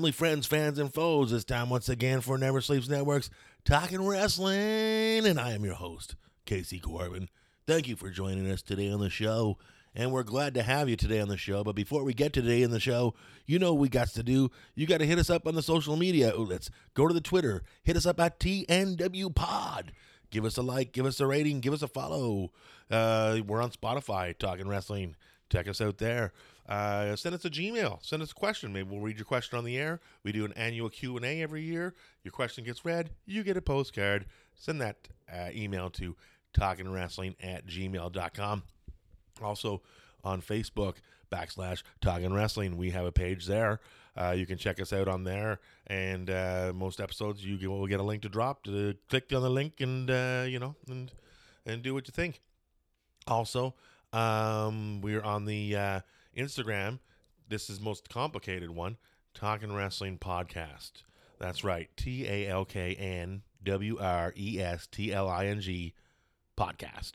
Family, friends, fans, and foes. It's time once again for Never Sleeps Network's Talking Wrestling, and I am your host, Casey Corbin. Thank you for joining us today on the show, and we're glad to have you today on the show. But before we get today in the show, you know we got to do. You got to hit us up on the social media outlets. Go to the Twitter, hit us up at TNW Pod. Give us a like, give us a rating, give us a follow. Uh, we're on Spotify, Talking Wrestling. Check us out there. Uh, send us a Gmail. Send us a question. Maybe we'll read your question on the air. We do an annual Q and A every year. Your question gets read. You get a postcard. Send that uh, email to talkingwrestling at gmail.com. Also on Facebook backslash Talking Wrestling. We have a page there. Uh, you can check us out on there. And uh, most episodes, you will get a link to drop. To click on the link and uh, you know and and do what you think. Also, um, we're on the uh, Instagram. This is most complicated one. Talking Wrestling Podcast. That's right. T A L K N W R E S T L I N G podcast.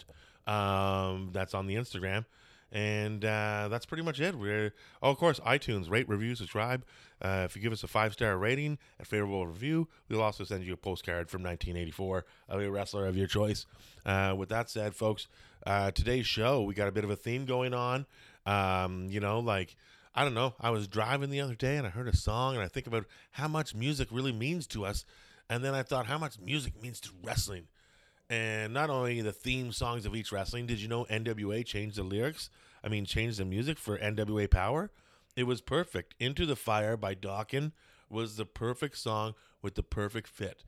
Um, that's on the Instagram. And uh, that's pretty much it. We're oh, of course, iTunes, rate, review, subscribe. Uh, if you give us a five star rating and favorable review, we'll also send you a postcard from 1984 of a wrestler of your choice. Uh, with that said, folks, uh, today's show we got a bit of a theme going on. Um, you know, like I don't know. I was driving the other day and I heard a song and I think about how much music really means to us, and then I thought how much music means to wrestling and not only the theme songs of each wrestling. Did you know NWA changed the lyrics? I mean, changed the music for NWA Power. It was perfect. Into the Fire by Dokken was the perfect song with the perfect fit.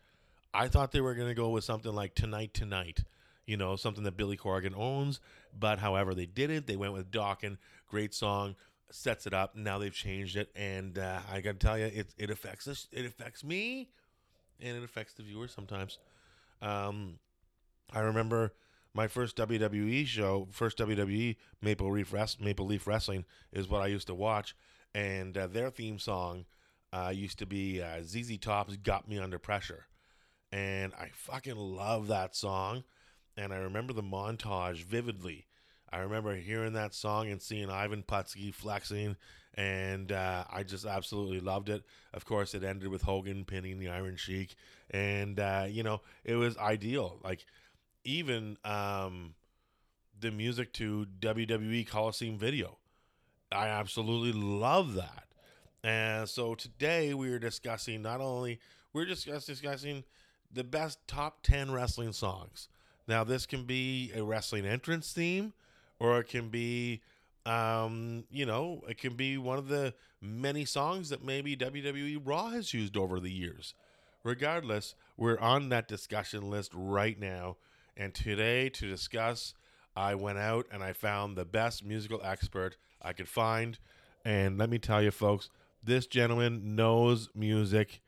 I thought they were going to go with something like Tonight Tonight, you know, something that Billy Corgan owns. But however, they did it. They went with Dokken. Great song, sets it up. Now they've changed it, and uh, I got to tell you, it it affects us. It affects me, and it affects the viewers sometimes. Um, I remember my first WWE show, first WWE Maple Leaf Rest, Maple Leaf Wrestling is what I used to watch, and uh, their theme song uh, used to be uh, ZZ Top's "Got Me Under Pressure," and I fucking love that song, and I remember the montage vividly. I remember hearing that song and seeing Ivan Putski flexing, and uh, I just absolutely loved it. Of course, it ended with Hogan pinning the Iron Sheik, and uh, you know it was ideal. Like even um, the music to WWE Coliseum video. I absolutely love that. And so today we are discussing not only we're just discussing the best top 10 wrestling songs. Now this can be a wrestling entrance theme or it can be um, you know, it can be one of the many songs that maybe WWE Raw has used over the years. Regardless, we're on that discussion list right now and today, to discuss, I went out and I found the best musical expert I could find. And let me tell you, folks, this gentleman knows music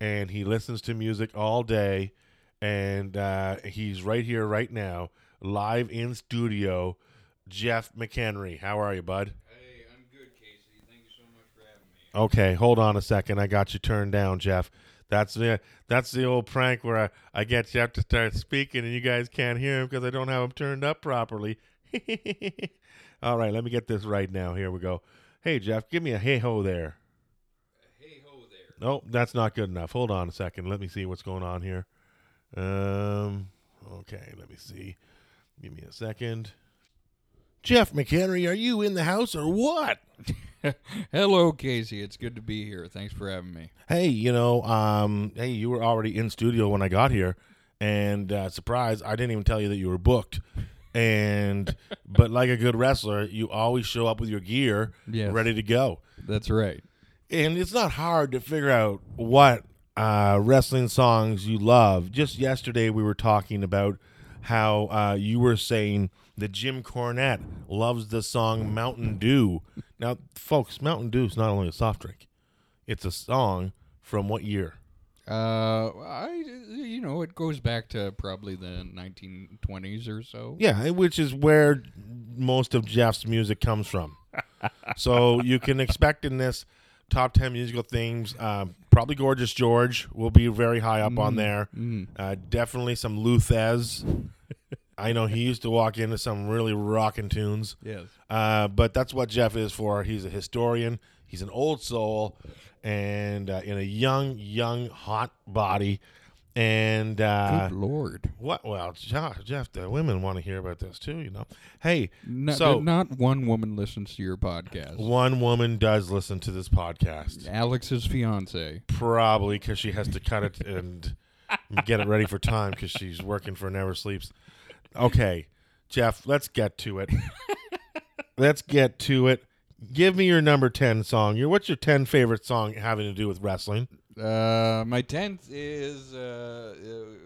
and he listens to music all day. And uh, he's right here, right now, live in studio. Jeff McHenry. How are you, bud? Hey, I'm good, Casey. Thank you so much for having me. Okay, hold on a second. I got you turned down, Jeff. That's the that's the old prank where I, I get Jeff to start speaking and you guys can't hear him because I don't have him turned up properly. All right, let me get this right now. Here we go. Hey Jeff, give me a hey ho there. Hey ho there. Nope, that's not good enough. Hold on a second. Let me see what's going on here. Um, okay, let me see. Give me a second. Jeff McHenry, are you in the house or what? Hello, Casey. It's good to be here. Thanks for having me. Hey, you know, um, hey, you were already in studio when I got here, and uh, surprise, I didn't even tell you that you were booked. And but like a good wrestler, you always show up with your gear Yes. ready to go. That's right. And it's not hard to figure out what uh, wrestling songs you love. Just yesterday, we were talking about how uh, you were saying that Jim Cornette loves the song Mountain Dew. Now, folks, Mountain Dew is not only a soft drink; It's a song from what year? Uh, I you know it goes back to probably the 1920s or so. Yeah, which is where most of Jeff's music comes from. so you can expect in this top 10 musical themes, um, probably Gorgeous George will be very high up on there. Mm. Uh, definitely some Lou Thesz. I know he used to walk into some really rocking tunes. Yes. Uh, but that's what Jeff is for. He's a historian. He's an old soul, and uh, in a young, young, hot body. And uh, Good lord. what? Well, Jeff, Jeff, the women want to hear about this too. You know. Hey, No, so not one woman listens to your podcast. one woman does listen to this podcast, Alex's fiance. probably because she has to cut it and get it ready for time because she's working for Never Sleeps. Okay, Jeff, let's get to it. let's get to it. Give me your number ten song. Your what's your ten favorite song having to do with wrestling? Uh, my tenth is. Uh,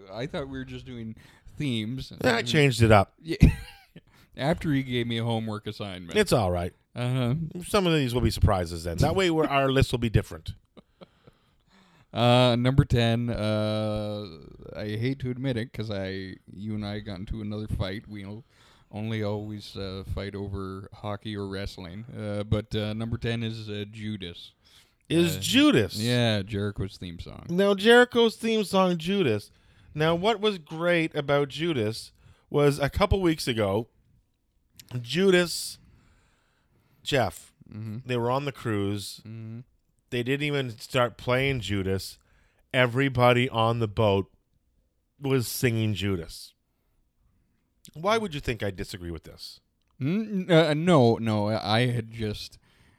uh, I thought we were just doing themes. I changed it up. Yeah. After he gave me a homework assignment. It's all right. uh-huh. Some of these will be surprises then. That way, we're, our list will be different. Uh, number ten. Uh, I hate to admit it because I, you and I got into another fight. We only always uh, fight over hockey or wrestling. Uh, but uh, number ten is uh, Judas. Is Uh, Judas? Yeah, Jericho's theme song. Now Jericho's theme song Judas. Now what was great about Judas was a couple weeks ago Judas Jeff Mm-hmm. they were on the cruise. Mm-hmm. They didn't even start playing Judas. Everybody on the boat was singing Judas. Why would you think I disagree with this? Mm, uh, no, no. I had just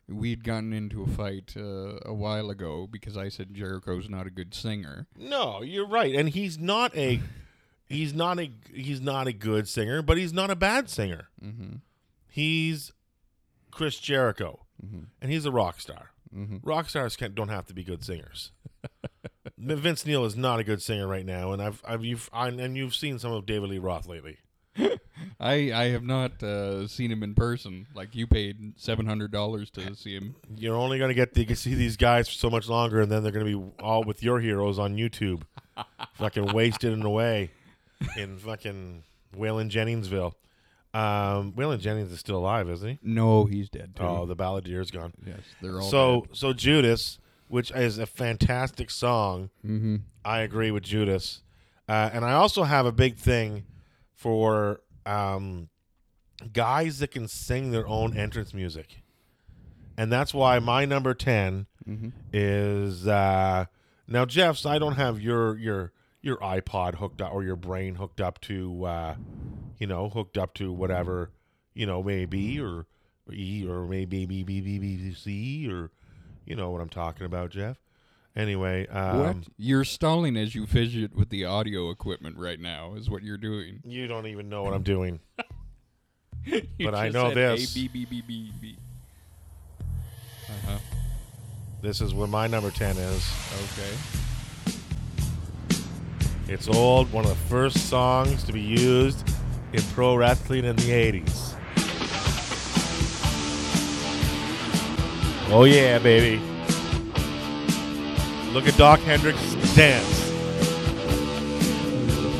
we'd gotten into a fight uh, a while ago because I said Jericho's not a good singer. No, you're right. And he's not a he's not a he's not a good singer, but he's not a bad singer. Mm-hmm. He's Chris Jericho, Mhm. and he's a rock star. Mhm. Rock stars can't, don't have to be good singers. Vince Neil is not a good singer right now, and I've, I've you've I, and you've seen some of David Lee Roth lately. I I have not uh, seen him in person. Like you paid seven hundred dollars to see him. You're only going to get to see these guys for so much longer, and then they're going to be all with your heroes on YouTube, fucking wasted and away in fucking Waylon Jenningsville. Um, Waylon Jennings is still alive, isn't he? No, he's dead too. Oh, the balladier's gone. yes, they're all So, so Judas, which is a fantastic song. Mm-hmm. I agree with Judas, uh, and I also have a big thing for um, guys that can sing their own entrance music, and that's why my number ten Mm-hmm. is uh, now Jeff's. I don't have your your your iPod hooked up or your brain hooked up to uh, you know hooked up to whatever you know maybe or, or E or maybe B B B B C or you know what I'm talking about, Jeff. Anyway, um, what? You're stalling as you fidget with the audio equipment right now. Is what you're doing. You don't even know what I'm doing. You But I just know said this. A, B, B, B, B, B. Uh-huh. This is where my number 10 is. Okay. It's old, one of the first songs to be used in pro wrestling in the 80s. Oh, yeah, baby. Look at Doc Hendrix dance.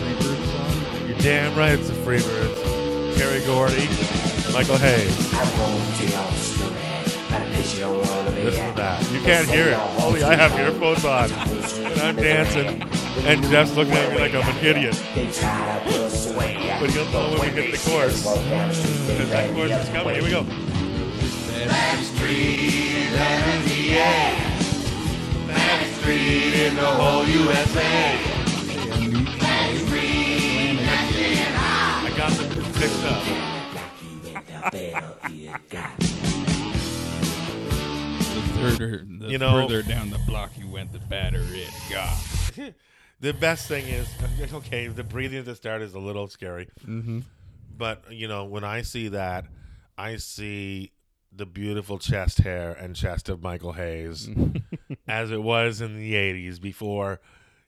Freebird. You're damn right it's the Freebirds. Terry Gordy, Michael Hayes. Listen to that. You can't hear it. Only I have earphones on. And I'm dancing. And Jeff's looking at me like I'm an idiot. But you'll know when we hit the chorus. Because that chorus is coming. Here we go. Street in the whole USA. I got them fixed up. The further, the You know- further down the block you went, the badder it got. The best thing is, okay, the breathing at the start is a little scary. Mm-hmm. But, you know, when I see that, I see the beautiful chest hair and chest of Michael Hayes as it was in the 80s before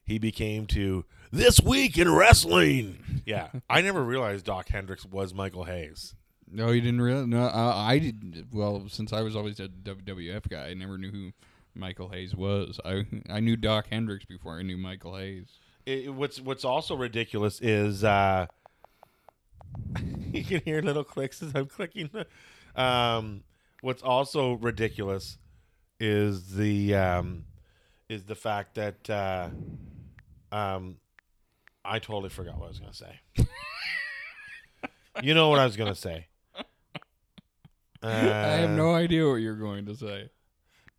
he became to This Week in Wrestling. Yeah. I never realized Doc Hendrix was Michael Hayes. No, you didn't really. No, uh, I didn't. Well, since I was always a WWF guy, I never knew who Michael Hayes was. I I knew Doc Hendrix before I knew Michael Hayes. It, what's what's also ridiculous is uh, you can hear little clicks as I'm clicking. Um, what's also ridiculous is the um, is the fact that uh, um, I totally forgot what I was gonna say. you know what I was gonna say. Uh, I have no idea what you're going to say.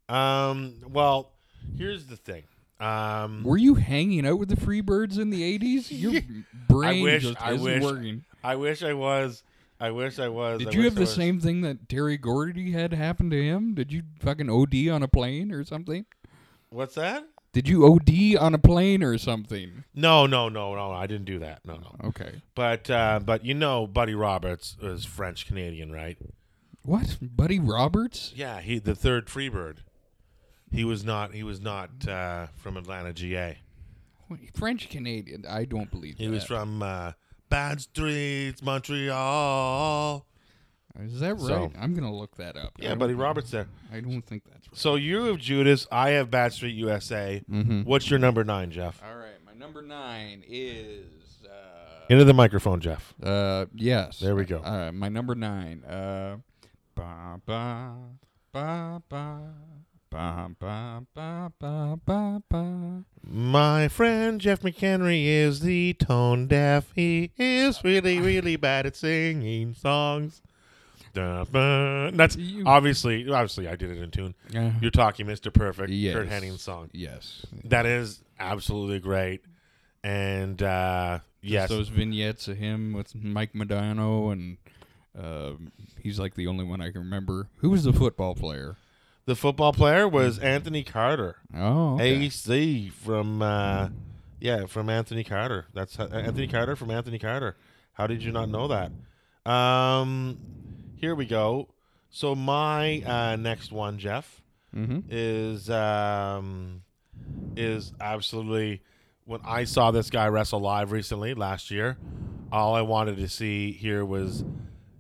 Um. Well, here's the thing. Um. Were you hanging out with the Freebirds in the 80s? Your brain wish- just I isn't wish- working. I wish I was. I wish I was. I Did you have I the same thing that Terry Gordy had happen to him? Did you fucking OD on a plane or something? What's that? Did you OD on a plane or something? No, no, no, no. I didn't do that. No, no. Okay. But uh, but you know, Buddy Roberts is French Canadian, right? What? Buddy Roberts? Yeah, he the third Freebird. He was not. He was not uh, from Atlanta, GA. French Canadian. I don't believe He that. was from uh, Bad Streets, Montreal. Is that right? So- I'm gonna look that up. Yeah, Buddy Roberts there. I don't think that's right. So you have Judas. I have Bad Street, USA. Mm-hmm. What's your number nine, Jeff? All right, my number nine is. Uh, Into the microphone, Jeff. uh, yes. There we go. All right, my number nine. Uh, ba ba ba ba My friend Jeff McHenry is the tone deaf. He is really, really bad at singing songs. That's You- obviously, obviously, I did it in tune. You're talking Mr. Perfect, yes. Curt Hennig song. Yes. That is absolutely great. And uh, yes, Those vignettes of him with Mike Modano and. Uh, he's like the only one I can remember. Who was the football player? The football player was Anthony Carter, Oh, okay. AC from uh, yeah, from Anthony Carter. That's uh, Anthony Carter from Anthony Carter. How did you not know that? Um, here we go. So my uh, next one, Jeff, mm-hmm. is um, is absolutely when I saw this guy wrestle live recently last year. All I wanted to see here was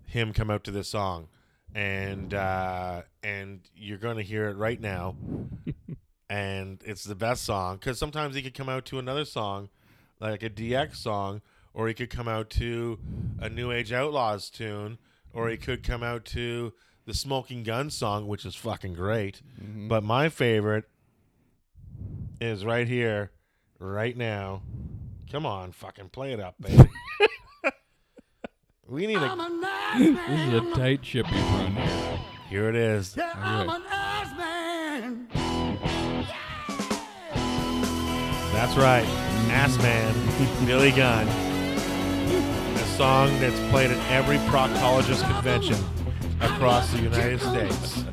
him come out to this song, and uh, and you're going to hear it right now. and it's the best song because sometimes he could come out to another song, like a DX song, or he could come out to a New Age Outlaws tune, or he could come out to the Smoking Gun song, which is fucking great. But my favorite is right here, right now. Come on, fucking play it up, baby. we need a. This is a tight ship he's run here. Here it is. Okay. That's right. Ass Man, Billy Gunn. A song that's played at every proctologist convention across the United States.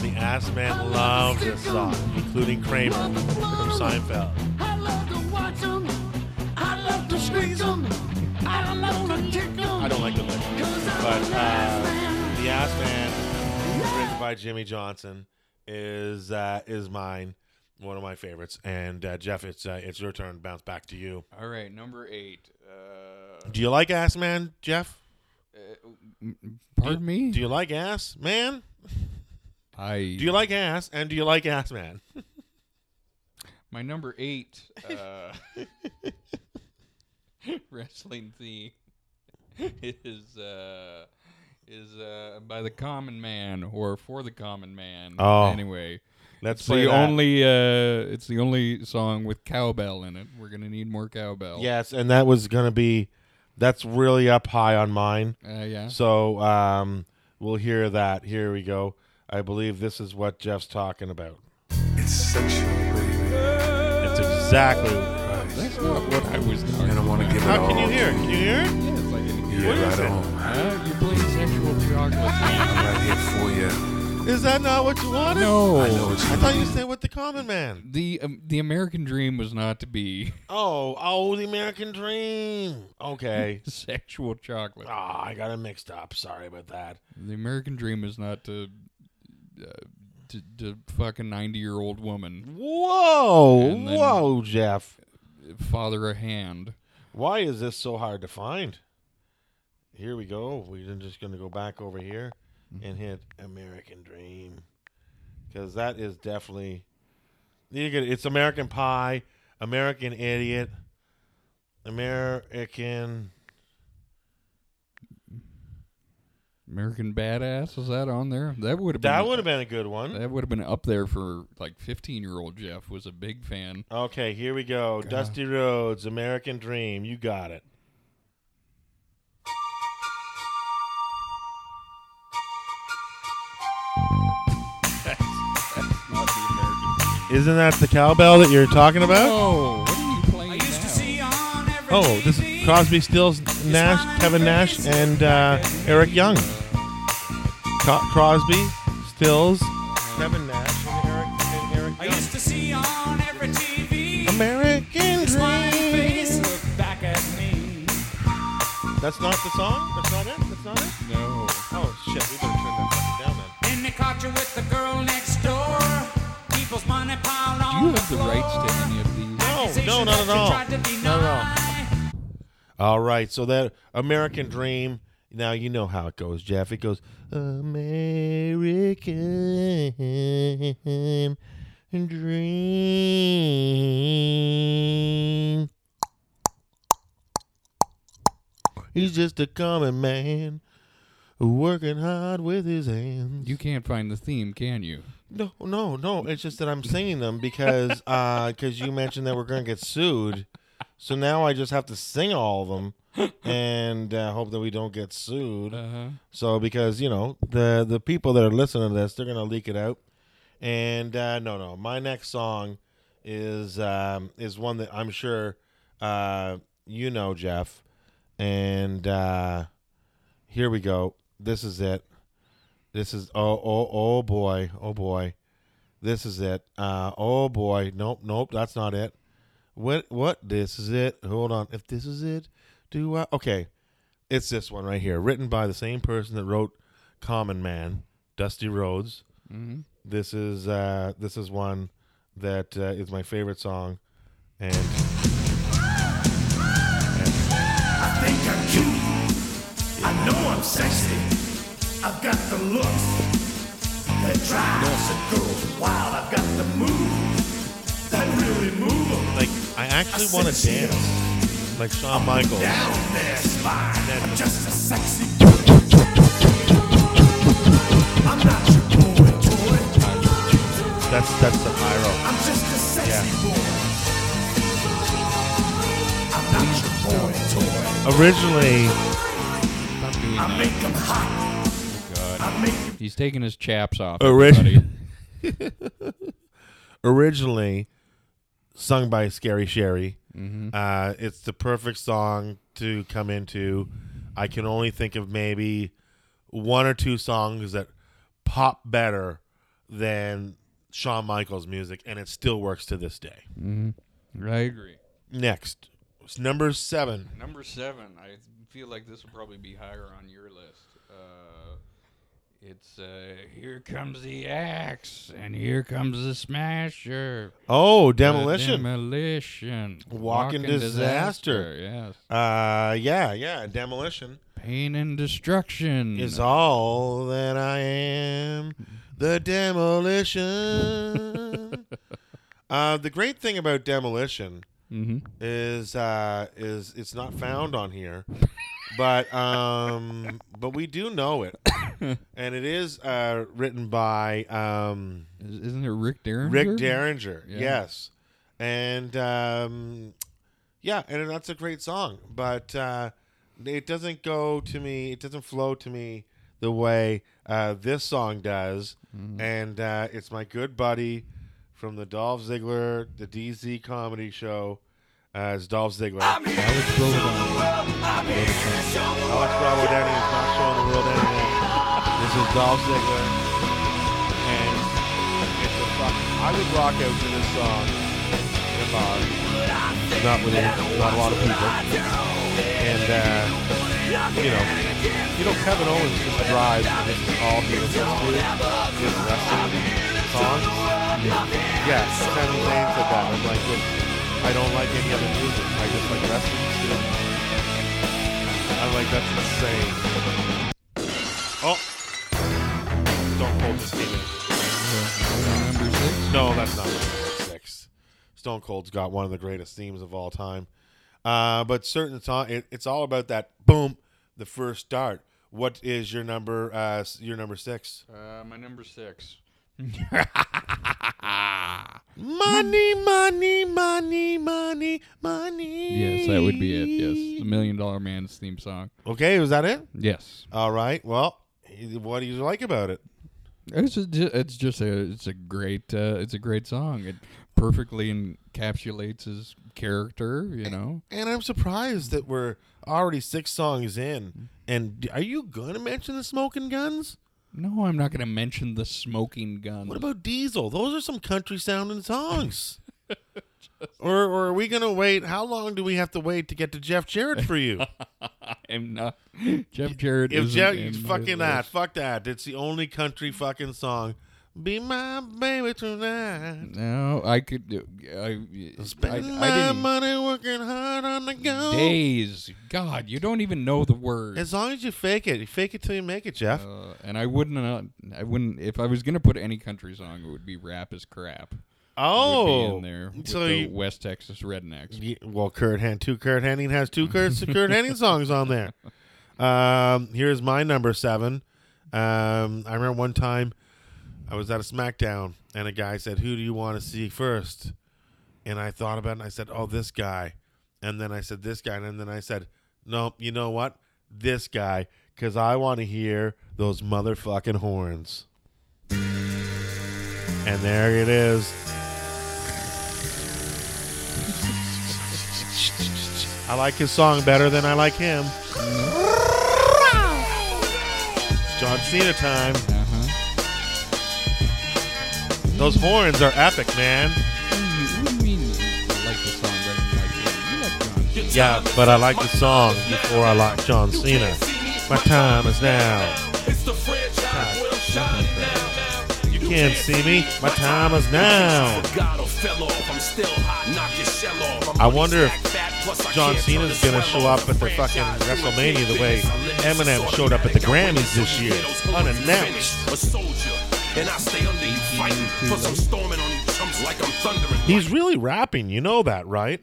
The Ass Man loves this song, including Kramer from Seinfeld. I don't like the lyrics, but uh, the Ass Man, written by Jimmy Johnson, is uh, is mine, one of my favorites. And uh, Jeff, it's uh, it's your turn. Bounce back to you. All right, number eight. Uh, Do you like Ass Man, Jeff? pardon me? Do you like Ass Man? I Do you like Ass? And do you like Ass Man? my number eight uh, wrestling theme is uh, is uh, by the Common Man or for the Common Man. Oh, anyway, Let's it's play the that. only uh, it's the only song with cowbell in it. We're gonna need more cowbell. Yes, and that was gonna be. That's really up high on mine. Uh, yeah. So um, we'll hear that. Here we go. I believe this is what Jeff's talking about. It's sexual, baby. That's exactly. That's not what I was talking And I want to give it How all. can you hear? Can you hear? it? Yes, I can hear Yeah, What is right it? on. Uh, you're playing sexual chocolate. I'm right here for you. Is that not what you wanted? No. I know what you I thought you mean. said with the common man. The um, the American dream was not to be Oh, oh, the American dream. Okay. sexual chocolate. Ah, I got it mixed up. Sorry about that. The American dream is not to uh, to, to fuck a ninety year old woman, Whoa, And then- whoa, Jeff. Father a hand. Why is this so hard to find? Here we go. We're just going to go back over here mm-hmm. and hit American Dream. because that is definitely you get it's American Pie, American Idiot, American. American Badass is that on there? That would have been That would have been a good one. that would have been up there for like 15 year old Jeff was a big fan. Okay, here we go. God. Dusty Rhodes, American Dream. You got it. Not the American. Isn't that the cowbell that you're talking about? Oh, what are you playing now? Oh, this is Crosby, Stills, Nash, Kevin Nash, and uh, Eric Young. Co- Crosby, Stills, Kevin Nash, and Eric, and Eric I used to see on every TV American smiling Dream. face look back at me. That's not the song. That's not it. That's not it. No. Oh shit! We better turn that fucking down then. Then they caught you with the girl next door. People's money piled Do you have the rights to any of these? No, no, not at all. Not at all. All right, so that American Dream. Now you know how it goes, Jeff. It goes American Dream. He's just a common man, working hard with his hands. You can't find the theme, can you? No, no, no. It's just that I'm singing them because uh, because you mentioned that we're going to get sued. So now I just have to sing all of them and uh, hope that we don't get sued. Uh-huh. So because you know the the people that are listening to this, they're going to leak it out. And uh, no, no, my next song is um, is one that I'm sure uh, you know, Jeff. And uh, here we go. This is it. This is oh oh oh boy oh boy, this is it. Uh, oh boy, nope nope that's not it. What what this is it? Hold on, if this is it, do I? Okay, it's this one right here, written by the same person that wrote Common Man, Dusty Rhodes. hmm This is uh, this is one that uh, is my favorite song, and I think I'm cute. I know I'm sexy. I've got the looks that drives a girl wild. I've got the moves that really move 'em. like I actually want to dance like Shawn Michaels. Down their spine. I'm just a sexy. I'm not your boy toy. That's that's the pyro. I'm just a sexy Yeah. boy. I'm not your boy toy. Originally, Stop doing I that. make 'em hot. God. I make 'em He's taking his chaps off. Origi- everybody. originally sung by Scary Sherry. Mhm. Uh, it's the perfect song to come into. I can only think of maybe one or two songs that pop better than Shawn Michaels' music, and it still works to this day. Mhm. I agree. Next, it's number seven. Number seven. I feel like this will probably be higher on your list. Uh, it's uh, here comes the axe and here comes the smasher. Oh, Demolition. demolition. Walking disaster. Yes. uh, yeah, yeah, Demolition Pain and destruction. is all that I am. The Demolition. uh, the great thing about Demolition hmm is uh, is it's not found on here, but um, but we do know it, and it is uh, written by um, Isn't it Rick Derringer? Rick Derringer. Yeah. Yes, and um, yeah, and that's a great song, but uh, it doesn't go to me. It doesn't flow to me the way uh, this song does, Mm-hmm. and uh, it's my good buddy from the Dolph Ziggler, the DZ comedy show. Uh, it's Dolph Ziggler. Alex Provolone. Alex Bravo Danny is not showing the world anything. This is Dolph Ziggler, and it's a fucking. I would rock out to this song in a bar. Not with any- not a lot of people, and uh, you know, you know, Kevin Owens just drives, and this is all he listens to is wrestling songs. Yeah, Sami Zayn said that. I'm like, look, I don't like any other music. I just like wrestling. I'm like, that's insane. Oh, Stone Cold just came in. six? No, that's not number six. Stone Cold's got one of the greatest themes of all time. Uh, but certain song, it, it's all about that boom, the first start. What is your number? Uh, your number six? Uh, my number six. Money, money, money, money, money. Yes, that would be it. Yes, the Million Dollar Man's theme song. Okay, was that it? Yes, All right. Well, what do you like about it? it's just, it's just a it's a great uh, it's a great song. It perfectly encapsulates his character. You know. And I'm surprised that we're already six songs in. And d- are you going to mention the Smoking Guns? No, I'm not going to mention the smoking gun. What about Diesel? Those are some country sounding songs. or, or are we going to wait? How long do we have to wait to get to Jeff Jarrett for you? I'm not. Jeff Jarrett. if Jeff, in fucking that, fuck that. It's the only country fucking song. Be my baby tonight. No, I could. do- I, I, Spend I my didn't. money working hard on the go. Days, God, you don't even know the words. As long as you fake it, you fake it till you make it, Jeff. Uh, and I wouldn't. Uh, I wouldn't. If I was gonna put any country song, it would be "Rap is Crap." Would oh, be in there. So the you, West Texas rednecks. Well, Kurt Hen, two Curt Hennig has two Kurt Curt Hennig songs on there. Um, here's my number seven. Um, I remember one time I was at a SmackDown and a guy said, "Who do you want to see first? And I thought about it and I said, "Oh, this guy." And then I said, "This guy." And then I said, "No, you know what? This guy, because I want to hear those motherfucking horns." And there it is. I like his song better than I like him. John Cena time. Those horns are epic, man. What do you mean like the song like him? You like John Cena. Yeah, but I like the song before I like John Cena. My time is now. You can't see me. My time is now. I wonder if John Cena's gonna show up at the fucking WrestleMania the way Eminem showed up at the Grammys this year, unannounced. And I stay under you fighting, plus I'm storming on you chumps like I'm thundering. He's really rapping, you know that, right?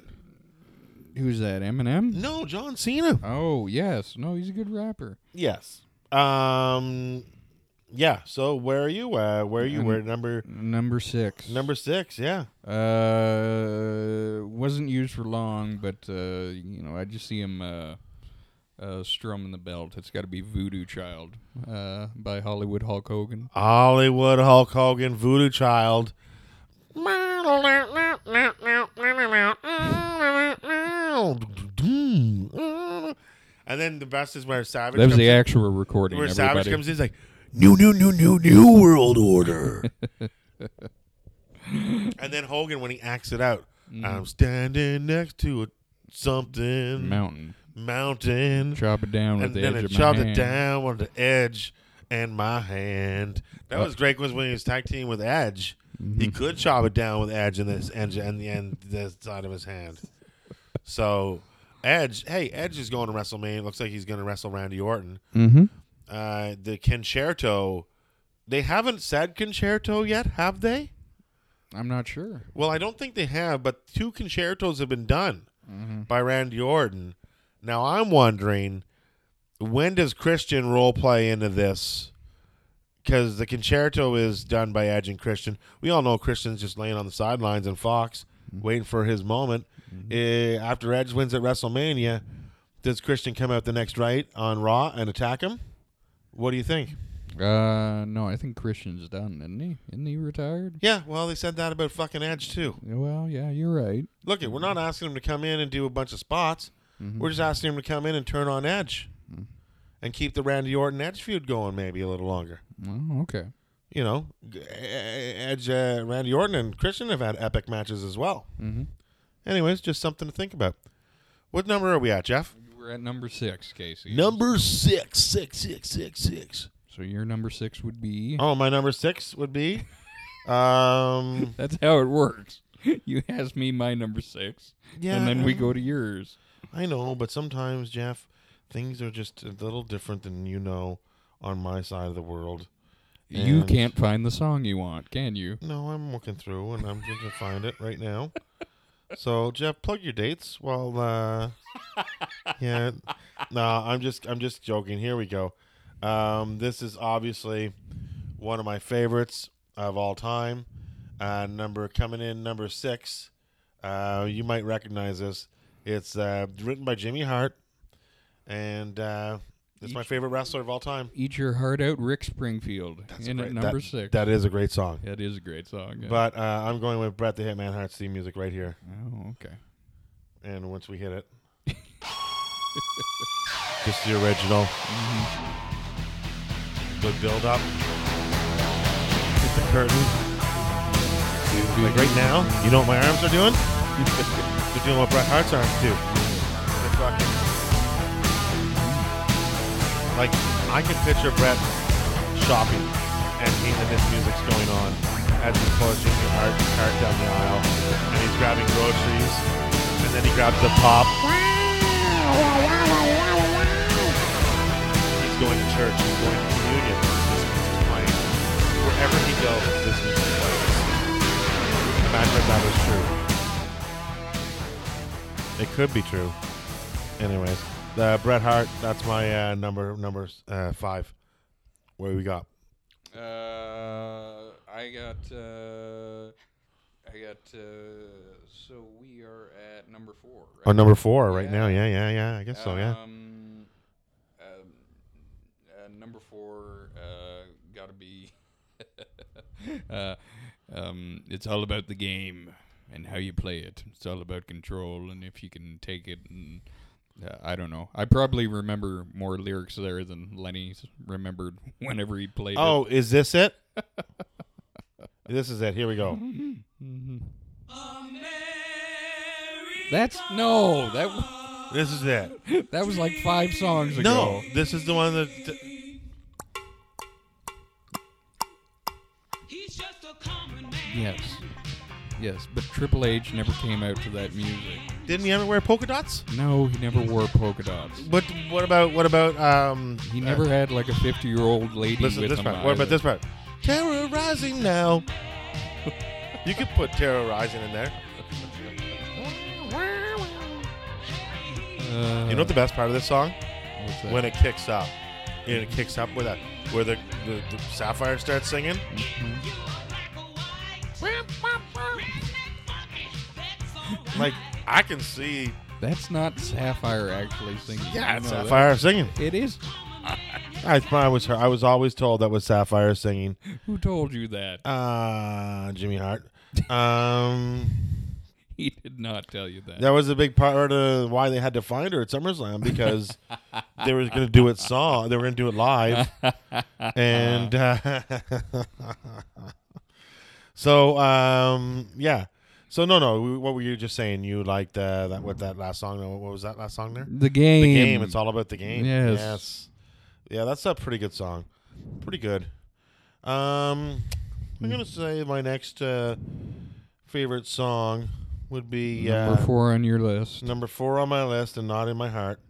Who's that? Eminem? No, John Cena. Oh yes, no, he's a good rapper. Yes. Um. Yeah. So where are you? Uh, where are you? Um, Where number Number six. number six? Yeah. Uh, wasn't used for long, but uh, you know, I just see him uh, uh, strumming the belt. It's got to be "Voodoo Child" uh, by Hollywood Hulk Hogan. Hollywood Hulk Hogan, Voodoo Child. And then the best is where Savage That was comes the in, actual recording. where Savage comes in, he's like, "New, new, new, new, new world order." and then Hogan, when he acts it out, I'm standing next to a something Mountain. Mountain, Chop it down with and the then edge it of my chopped hand. it down with the edge and my hand. That Uh, was great. Was when he was tag team with Edge. He could chop it down with Edge and this Edge and the end the side of his hand. So Edge, hey, Edge is going to WrestleMania. Looks like he's going to wrestle Randy Orton. Mm-hmm. Uh, the Con-Chair-To, they haven't said Con-Chair-To yet, have they? I'm not sure. Well, I don't think they have, but two Con-Chair-Tos have been done by Randy Orton. Now I'm wondering when does Christian role play into this? Because the Con-Chair-To is done by Edge and Christian. We all know Christian's just laying on the sidelines in Fox, waiting for his moment. Eh, after Edge wins at WrestleMania, does Christian come out the next right on Raw and attack him? What do you think? Uh, no, I think Christian's done, isn't he? Isn't he retired? Yeah, well, they said that about fucking Edge too. Well, yeah, you're right. Look, it, we're not asking him to come in and do a bunch of spots. We're just asking him to come in and turn on Edge, and keep the Randy Orton Edge feud going maybe a little longer. Oh, okay. You know, Edge, uh, Randy Orton, and Christian have had epic matches as well. Mm-hmm. Anyways, just something to think about. What number are we at, Jeff? We're at number six, Casey. Number six, six, six, six, six. So your number six would be. Oh, my number six would be. Um, That's how it works. You ask me my number six, yeah, and then we go to yours. I know, but sometimes, Jeff, things are just a little different than you know on my side of the world. You And- can't find the song you want, can you? No, I'm looking through and I'm going to find it right now. So Jeff, plug your dates. Well, uh, yeah, no, I'm just I'm just joking. Here we go. Um, this is obviously one of my favorites of all time. Uh, number coming in number six. Uh, you might recognize this. It's uh, written by Jimmy Hart, and uh, it's my favorite wrestler of all time. Eat Your Heart Out, Rick Springfield, That's in great. at number That- six. That is a great song. that is a great song. yeah. But uh, I'm going with Bret the Hitman Hart's theme music right here. oh, okay. And once we hit it, just the original. Good build up. Hit the curtain. Like right now, you know what my arms are doing? They're doing what Bret Hart's arms do. They're fucking. Like, I can picture Bret shopping and he, and this music's going on as he's pulling Jimmy Hart cart down the aisle and he's grabbing groceries and then he grabs the pop. He's going to church. He's going to communion. This music's playing. Wherever he goes, this music plays. Imagine if that was true. It could be true. Anyways, the Bret Hart. That's my uh, number number uh, five. What do we got? Uh, I got. Uh, I got. Uh, so we are at number four. Right? Oh, number four right now. Yeah. Yeah, yeah, yeah. I guess so. Yeah. Um, um, uh, number four, uh, gotta be. uh, um, it's all about the game and how you play it. It's all about control and if you can take it. And uh, I don't know. I probably remember more lyrics there than Lenny remembered whenever he played Oh, is this it? this is it. Here we go. it. That's no. That w- This is it. that was like five songs ago. No, this is the one that. Yes. Yes, but Triple H never came out to that music. Didn't he ever wear polka dots? No, he never wore polka dots. What? What about? What about? Um, He never had like a 50 year old lady Listen to with this him. part. What about this part? Terrorizing now. you could put terrorizing in there. Uh, You know what the best part of this song? When it kicks up. And it kicks up with that, where the, the, the Sapphire starts singing. Like I can see, That's not Sapphire actually singing. yeah, it's that? Sapphire singing. It is. I, I was I was always told that was Sapphire singing. Who told you that? Uh, Jimmy Hart. Um, He did not tell you that. that was a big part of why they had to find her at SummerSlam because they were going to do it song. They were going to do it live, and uh, so um, yeah. So no, no. What were you just saying? You liked uh, that? What that last song? What was that last song there? The game. The game. It's all about the game. Yes. Yes. Yeah, that's a pretty good song. Pretty good. Um, I'm gonna say my next uh, favorite song would be uh, Number four on your list. number four on my list and not in my heart.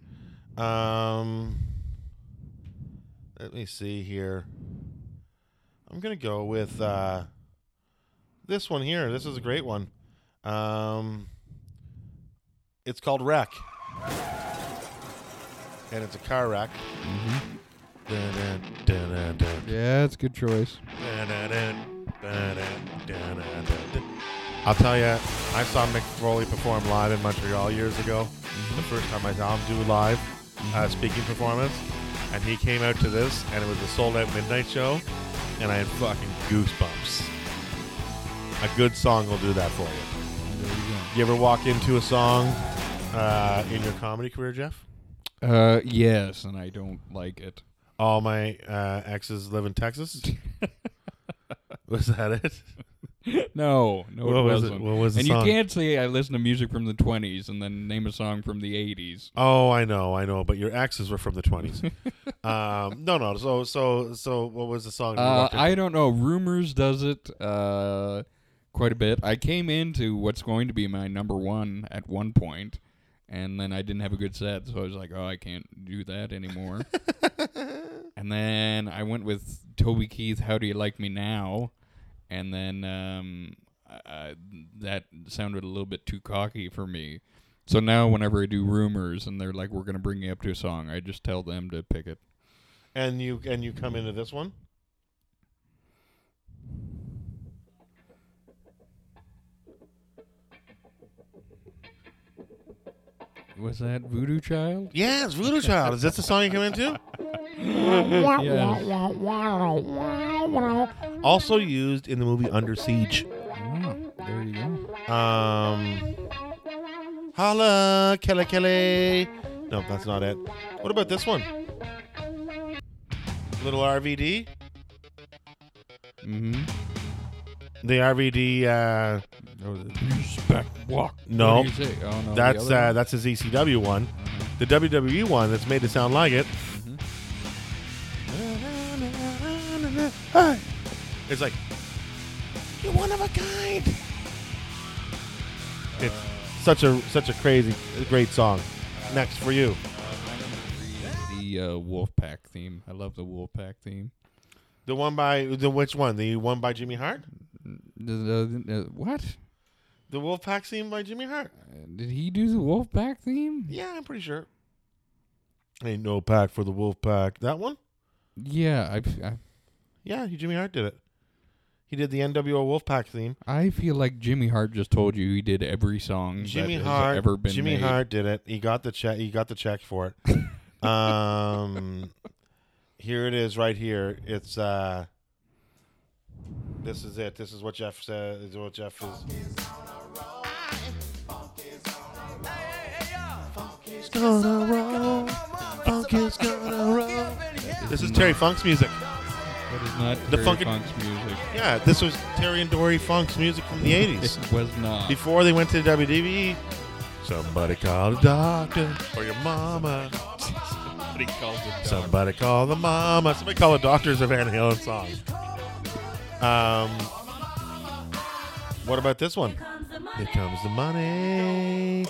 Um, let me see here. I'm gonna go with uh, this one here. This is a great one. Um, it's called Wreck, and it's a car wreck. Dun, dun, dun, dun, dun. Yeah, it's a good choice. Dun. I'll tell you, I saw Mick Foley perform live in Montreal years ago. The first time I saw him do live uh, speaking performance, and he came out to this, and it was a sold out midnight show, and I had fucking goosebumps. A good song will do that for you. You ever walk into a song uh, in your comedy career, Jeff? Uh, yes, and I don't like it. All my uh, exes live in Texas. was that it? No, no, What it was wasn't. What was the and song? you can't say I listen to music from the 20s and then name a song from the 80s. Oh, I know, I know, but your exes were from the twenties. um, no, no. So, so, so, what was the song? Uh, I don't know. Rumors does it uh, quite a bit. I came into what's going to be my number one at one point, and then I didn't have a good set, so I was like, "Oh, I can't do that anymore." and then I went with Toby Keith. How do you like me now? And then um, uh, that sounded a little bit too cocky for me. So now, whenever I do rumors and they're like, "We're gonna bring you up to a song," I just tell them to pick it. And you and you come into this one. Was that Voodoo Child? Yeah, it's Voodoo Child. Is that the song you come into? Also used in the movie Under Siege. Oh, there you go. Um, holla, Kelly Kelly. No, that's not it. What about this one? Little RVD. Mm-hmm. The RVD. Uh, Respect walk. No. What do you say? Oh no. the that's other uh, one? that's his ECW one. The WWE one that's made to sound like it. Hey. It's like you're one of a kind. It's such a such a crazy great song. Next for you. the uh, Wolfpack theme. I love the Wolfpack theme. The one by the which one? The one by Jimmy Hart? What? The Wolfpack theme by Jimmy Hart? Uh, Did he do the Wolfpack theme? Yeah, I'm pretty sure. Ain't no pack for the Wolfpack. That one? Yeah, I, I Yeah, Jimmy Hart did it. He did the NWO Wolfpack theme. I feel like Jimmy Hart just told you he did every song Jimmy that Hart. has ever been Jimmy made. Hart did it. He got the check. He got the check for it. um, here it is, right here. It's uh, this is it. This is what Jeff said. This Is what Jeff is. Gonna roll. Funk is gonna roll. This is Terry Funk's music. That is not The Terry funky- Funk's music. Yeah, this was Terry and Dory Funk's music from the '80s. It was not. before they went to the WWE. Somebody call a doctor or your mama. Somebody called it Somebody call the mama. Somebody call the doctors of Van Halen song. Um, what about this one? Here comes the money.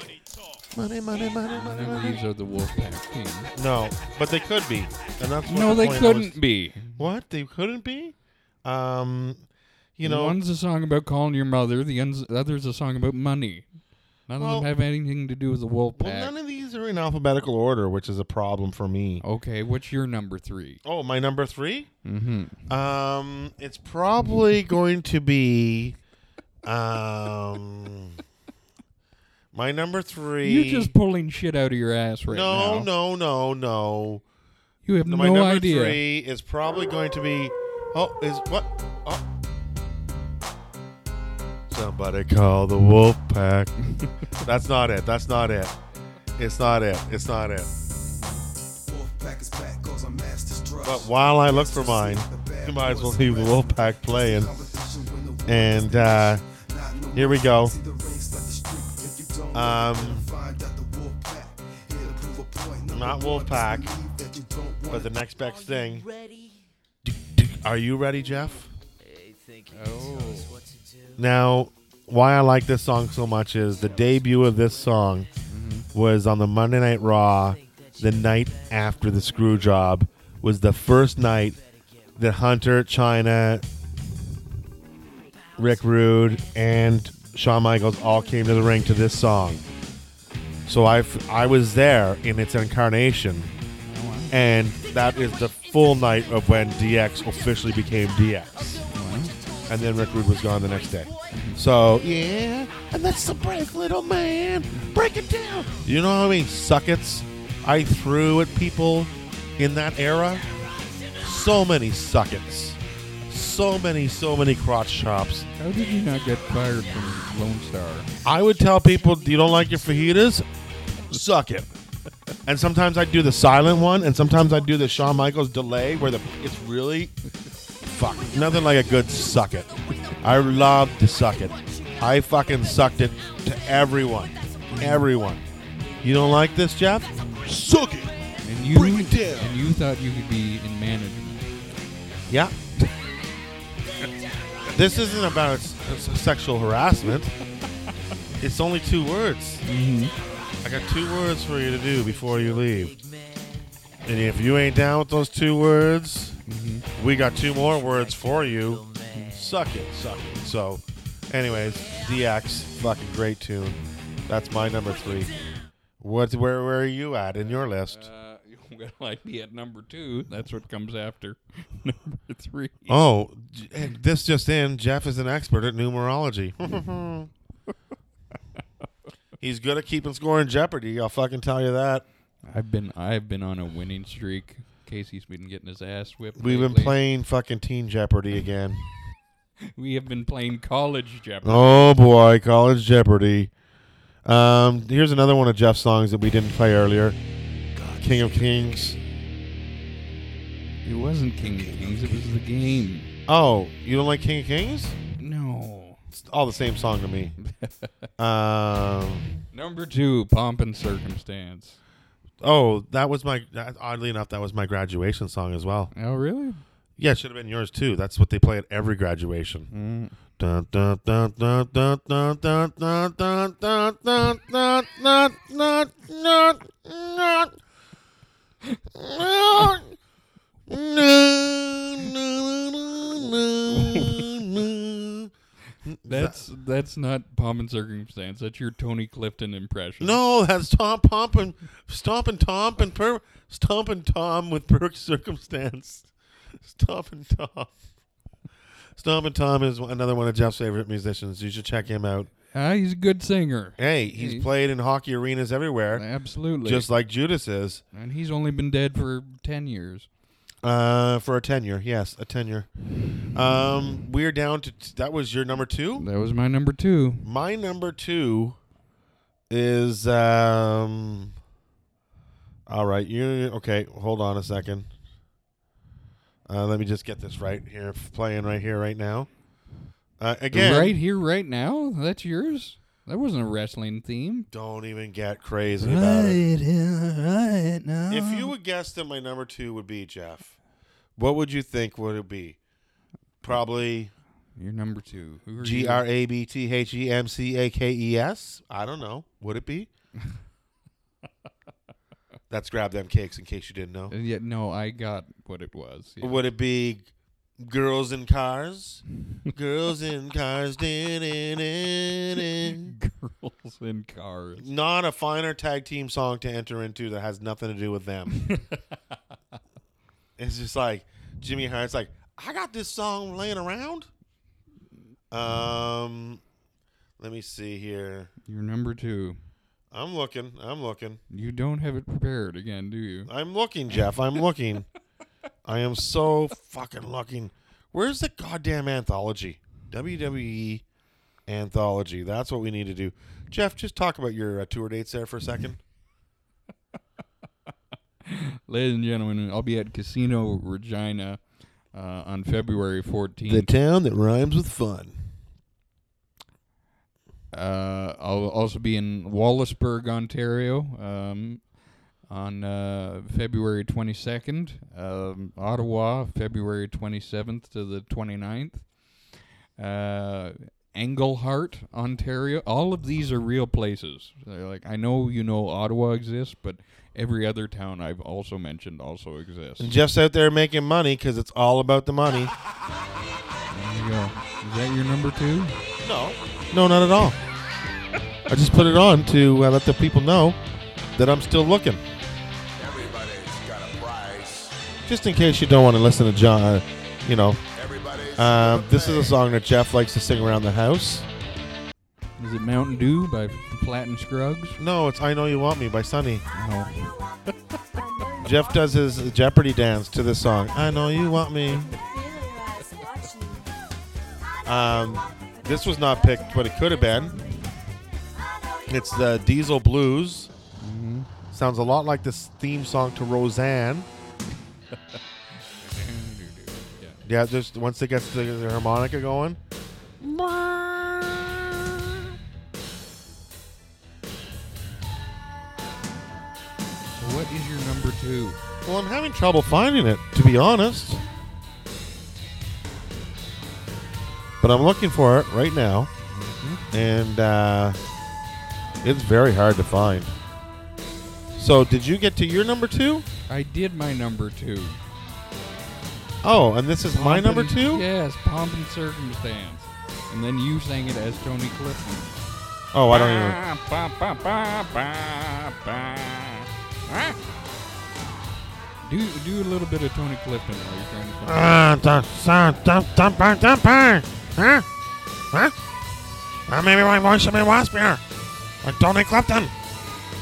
Money, money, money, money, money. these are the Wolfpack theme. No, but they could be. And that's what No, the they point couldn't be. What? They couldn't be? Um, you know, one's a song about calling your mother. The uns- the other's a song about money. None Well- of them have anything to do with the Wolfpack. well, none of these are in alphabetical order, which is a problem for me. okay, what's your number three? Oh, my number three? Mm-hmm. Um, it's probably going to be, um, my number three. You're just pulling shit out of your ass right no, now. no, no, no, no. You have no. no, My number idea. three is probably going to be. Oh, is what? Oh. Somebody call the wolf pack. That's not it. That's not it. It's not it. It's not it. But while I look for mine, you might as well leave the wolf pack playing. And uh, here we go. Um, not Wolfpack, but the next best thing. Are you ready, Jeff? Oh. Now, why I like this song so much is the debut of this song mm-hmm. was on the Monday Night Raw, the night after the screw job, was the first night that Hunter, Chyna, Rick Rude, and Shawn Michaels all came to the ring to this song. So I I was there in its incarnation, oh, and that is the full night of when DX officially became DX and then Rick Rude was gone the next day. So yeah, and that's the break, little man. Break it down. You know what how many suckets I threw at people in that era? So many suckets. So many, so many crotch chops. How did you not get fired from Lone Star? I would tell people, "You don't like your fajitas? Suck it." And sometimes I'd do the silent one, and sometimes I'd do the Shawn Michaels delay, where the it's really fuck nothing like a good suck it. I love to suck it. I fucking sucked it to everyone, everyone. You don't like this, Jeff? Suck it. And you Bring it down. and you thought you could be in management. Yeah. this isn't about s- s- sexual harassment. It's only two words. Mm-hmm. I got two words for you to do before you leave. And if you ain't down with those two words, we got two more words for you. Suck it, suck it. So, anyways, DX, fucking great tune. That's my number three. What? Where? Where are you at in your list? Uh, well, I'd be at number two. That's what comes after number three. Oh, this just in: Jeff is an expert at numerology. He's good at keeping score in Jeopardy. I'll fucking tell you that. I've been I've been on a winning streak. Casey's been getting his ass whipped. We've been playing fucking Teen Jeopardy again. We have been playing college Jeopardy. Oh boy, College Jeopardy. Um, here's another one of Jeff's songs that we didn't play earlier. King of Kings. It wasn't King of Kings. It was the game. Oh, you don't like King of Kings? No. It's all the same song to me. um, Number two, Pomp and Circumstance. Oh, that was my. that- Oddly enough, that was my graduation song as well. Oh, really? Yeah, it should have been yours too. That's what they play at every graduation. Dun, dun, dun, dun, dun, dun, dun, dun, dun, dun, dun, dun, dun, dun, dun, dun. That's that's not Pomp and Circumstance. That's your Tony Clifton impression. No, that's Tom Pomp and Stomp and Tom and per Stomp and Tom with Perk Circumstance. Stomp and Tom. Stomp and Tom is another one of Jeff's favorite musicians. You should check him out. Ah, he's a good singer. Hey, he's He- played in hockey arenas everywhere, Absolutely. just like Judas is. and he's only been dead for ten years. Uh, for a tenure, yes, a tenure. Um, we're down to that was your number two. That was my number two. My number two is um. All right, you okay? Hold on a second. Uh, let me just get this right here, playing right here, right now. Uh, again, Right here, right now. That's yours. That wasn't a wrestling theme. don't even get crazy about it. here, right now. If you would guess that my number two would be Jeff, what would you think would it be? Probably you're number two. Who are G? R A B T H E M C A K E S. I don't know. Would it be? That's grab them cakes in case you didn't know. Uh, Yeah, no, I got what it was. Yeah. Would it be girls in cars? girls in cars. Girls in cars. Not a finer tag team song to enter into that has nothing to do with them. it's just like Jimmy Hart's like, I got this song laying around. Um, let me see here. You're number two. I'm looking. I'm looking. You don't have it prepared again, do you? I'm looking, Jeff. I'm looking. I am so fucking looking. Where's the goddamn anthology? WWE anthology. That's what we need to do. Jeff, just talk about your uh, tour dates there for a second. Ladies and gentlemen, I'll be at Casino Regina uh, on February 14th. The town that rhymes with fun. Uh, I'll also be in Wallaceburg, Ontario, um, on uh, February 22nd. Um, Ottawa, February 27th to the 29th. Uh, Englehart, Ontario. All of these are real places. They're like I know you know Ottawa exists, but every other town I've also mentioned also exists. And Jeff's out there making money because it's all about the money. There you go. Is that your number two? No. No, not at all. I just put it on to uh, let the people know that I'm still looking. Just in case you don't want to listen to John, you know, Everybody's um, this is a song that Jeff likes to sing around the house. Is it Mountain Dew by Flatt and Scruggs? No, it's I Know You Want Me by Sonny. Oh. Jeff does his Jeopardy dance to this song. I know you want me. Um, this was not picked, but it could have been. It's the Diesel Blues. Sounds a lot like this theme song to Roseanne. Yeah, just once it gets the, the harmonica going. So what is your number two? Well, I'm having trouble finding it, to be honest. But I'm looking for it right now, and uh, it's very hard to find. So did you get to your number two? I did my number two. Oh, and this is my number and- two. Yes, Pomp and Circumstance. And then you sang it as Tony Clifton. Oh, I don't even. Ba, ba, ba, ba, ba. Ah. Do do a little bit of Tony Clifton while you're trying to find. Ah, da, sa, da, da, ba, da, ba. Huh? Huh? Uh, maybe my voice should be waspier. Like Tony Clifton.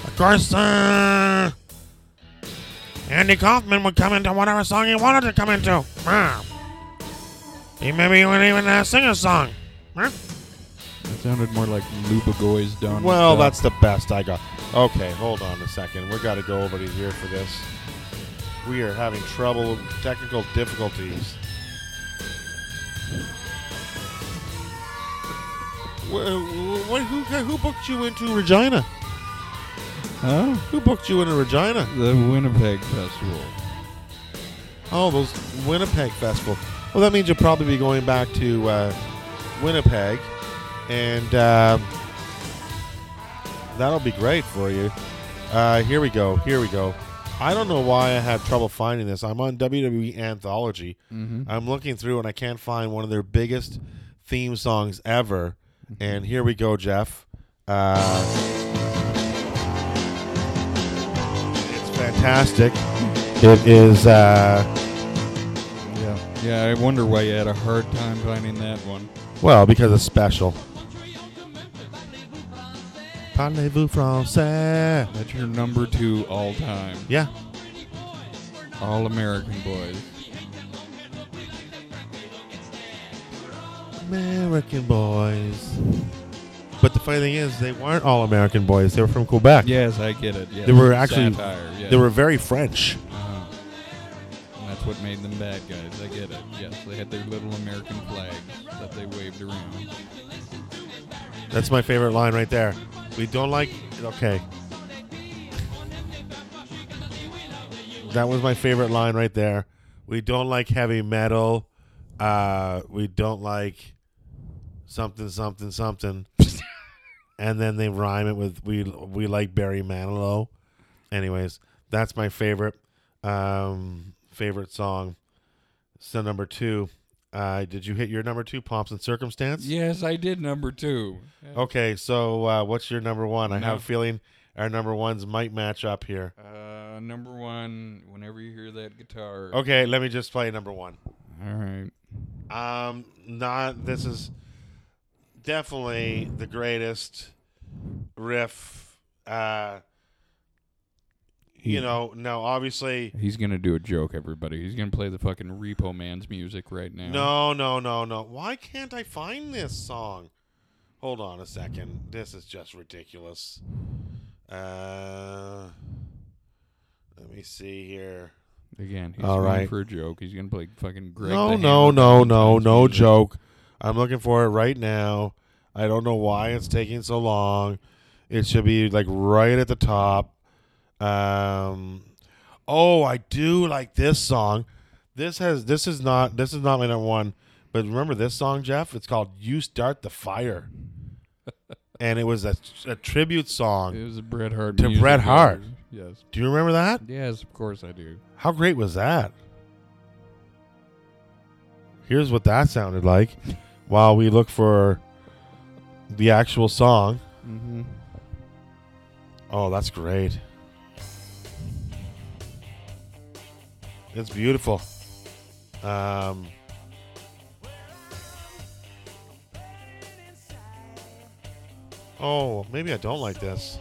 Of course, uh, Andy Kaufman would come into whatever song he wanted to come into. He maybe would even uh, sing a song. Huh? That sounded more like Lubagoy's done. Well, that's the best I got. Okay, hold on a second. We got to go over to here for this. We are having trouble, technical difficulties. Wh- wh- who, who booked you into Regina? Huh? Who booked you into Regina? The Winnipeg Festival. Oh, those Winnipeg Festival. Well, that means you'll probably be going back to uh, Winnipeg, and um, that'll be great for you. Uh, here we go. Here we go. I don't know why I had trouble finding this. I'm on WWE Anthology. Mm-hmm. I'm looking through and I can't find one of their biggest theme songs ever. And here we go, Jeff. Uh, fantastic. It is. Uh, Yeah. Yeah, I wonder why you had a hard time finding that one. Well, because it's special. Parlez-vous français? That's your number two all time. Yeah. All American Boys. American boys. But the funny thing is, they weren't all American boys. They were from Quebec. Yes, I get it. Yes. They were actually- Satire, yes. They were very French. Uh-huh. And that's what made them bad guys. I get it. Yes, they had their little American flags that they waved around. That's my favorite line right there. We don't like. Okay. That was my favorite line right there. We don't like heavy metal. Uh, we don't like something, something, something. And then they rhyme it with we we like Barry Manilow. Anyways, that's my favorite um, favorite song. So number two. Uh, did you hit your number two, Pomps and Circumstance? Yes, I did number two. Okay, so uh, what's your number one? I No. have a feeling our number ones might match up here. Uh, number one, whenever you hear that guitar. Okay, let me just play number one. All right. Um, not this is definitely the greatest riff. Uh, you know, no, obviously, He's going to do a joke, everybody. He's going to play the fucking Repo Man's music right now. no, no, no, no. Why can't I find this song? Hold on a second. This is just ridiculous. Uh, let me see here. Again, he's All going right. for a joke. He's going to play fucking Greg no, the no, Hammer no, Valentine's no, no music. joke. I'm looking for it right now. I don't know why it's taking so long. It should be like right at the top. Um, oh, I do like this song. This has this is not this is not my number one, but remember this song, Jeff? It's called "You Start the Fire," and it was a, a tribute song. It was a Bret Hart. To Bret Hart. Yes. Do you remember that? Yes, of course I do. How great was that? Here's what that sounded like while we look for the actual song. Mm-hmm. Oh, that's great. It's beautiful. Um, oh, maybe I don't like this.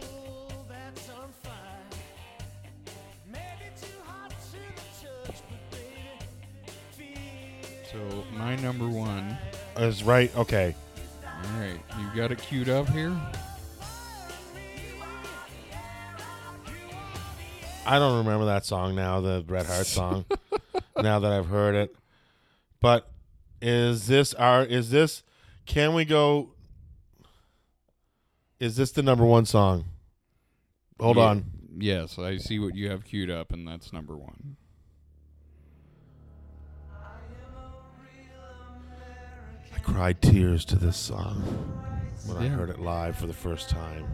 So my number one. Is right. Okay. All right, you got it queued up here. I don't remember that song now, the Bret Hart song. now that I've heard it, but is this our? Is this? Can we go? Is this the number one song? Hold Ye- on. Yes, I see what you have queued up, and that's number one. Cried tears to this song when I Yeah. heard it live for the first time.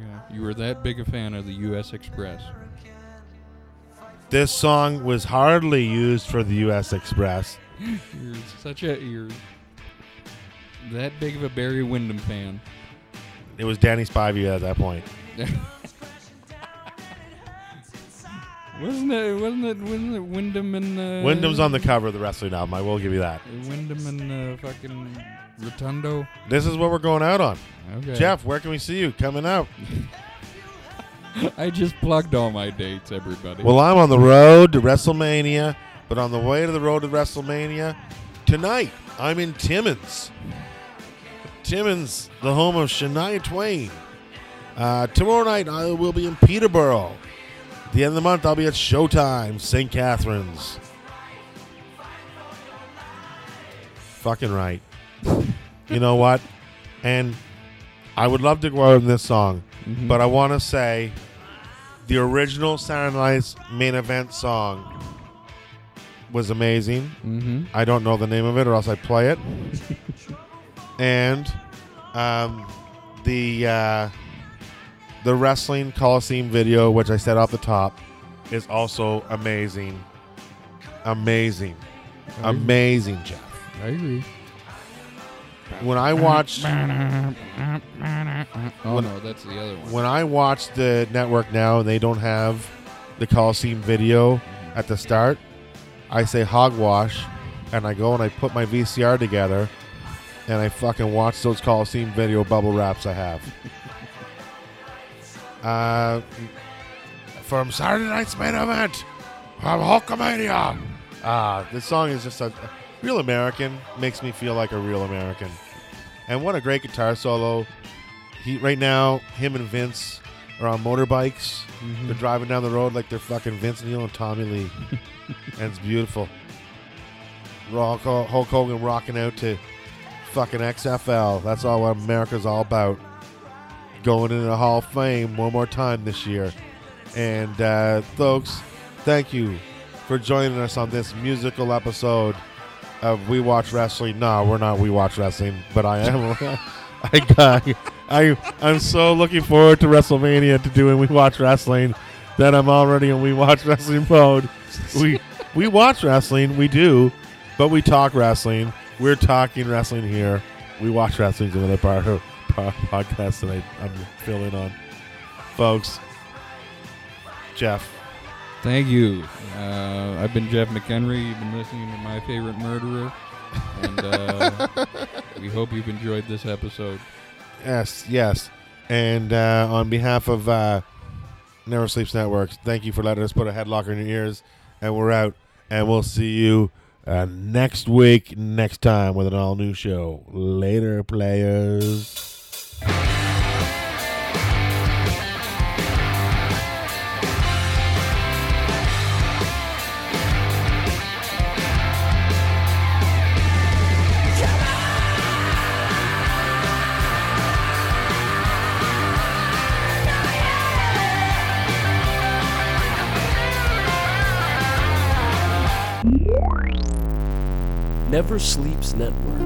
Yeah, you were that big a fan of the U.S. Express. This song was hardly used for the U.S. Express. You're such a you're that big of a Barry Windham fan. It was Danny Spivey at that point. wasn't it? Wasn't it? Wasn't it Windham and uh, Windham's on the cover of the wrestling album. I will give you that. Wyndham and uh, fucking Rotundo. This is what we're going out on. Okay. Jeff, where can we see you coming out? I just plugged all my dates, everybody. Well, I'm on the road to WrestleMania, but on the way to the road to WrestleMania tonight, I'm in Timmins. Timmins, the home of Shania Twain. Uh, tomorrow night, I will be in Peterborough. At the end of the month, I'll be at Showtime, St. Catharines. Fucking right. you know what? And I would love to go out in this song, Mhm. but I want to say the original Saturday Night's main event song was amazing. mm-hmm. I don't know the name of it, or else I play it. and um, the uh, the wrestling Coliseum video, which I said off the top, is also amazing. Amazing, amazing, Jeff. I agree. When I watched Oh no, that's the other one. when I watch the network now and they don't have the Coliseum video mm-hmm. at the start, I say hogwash, and I go and I put my VCR together, and I fucking watch those Coliseum video bubble wraps I have. uh, from Saturday Night's main event, from Hulkamania. Ah, this song is just a real American. Makes me feel like a real American. And what a great guitar solo. He right now, him and Vince are on motorbikes. They're driving down the road like they're fucking Vince Neil and Tommy Lee, and it's beautiful. Rock, Hulk Hogan rocking out to fucking XFL. That's all what America's all about. Going into the Hall of Fame one more time this year. And uh, folks, thank you for joining us on this musical episode of We Watch Wrestling. No, we're not We Watch Wrestling, but I am. I got. I I'm so looking forward to WrestleMania to doing We Watch Wrestling that I'm already in We Watch Wrestling mode. We we watch wrestling, we do, but we talk wrestling. We're talking wrestling here. We watch wrestling is another part of po- podcast that I, I'm filling on, folks. Jeff, Thank you. Uh, I've been Jeff McEnery. You've been listening to my favorite murderer, and uh, we hope you've enjoyed this episode. Yes, yes. And uh, on behalf of uh, Never Sleeps Networks, thank you for letting us put a headlocker in your ears. And we're out. And we'll see you uh, next week, next time with an all new show. Later, players. Never Sleeps Network.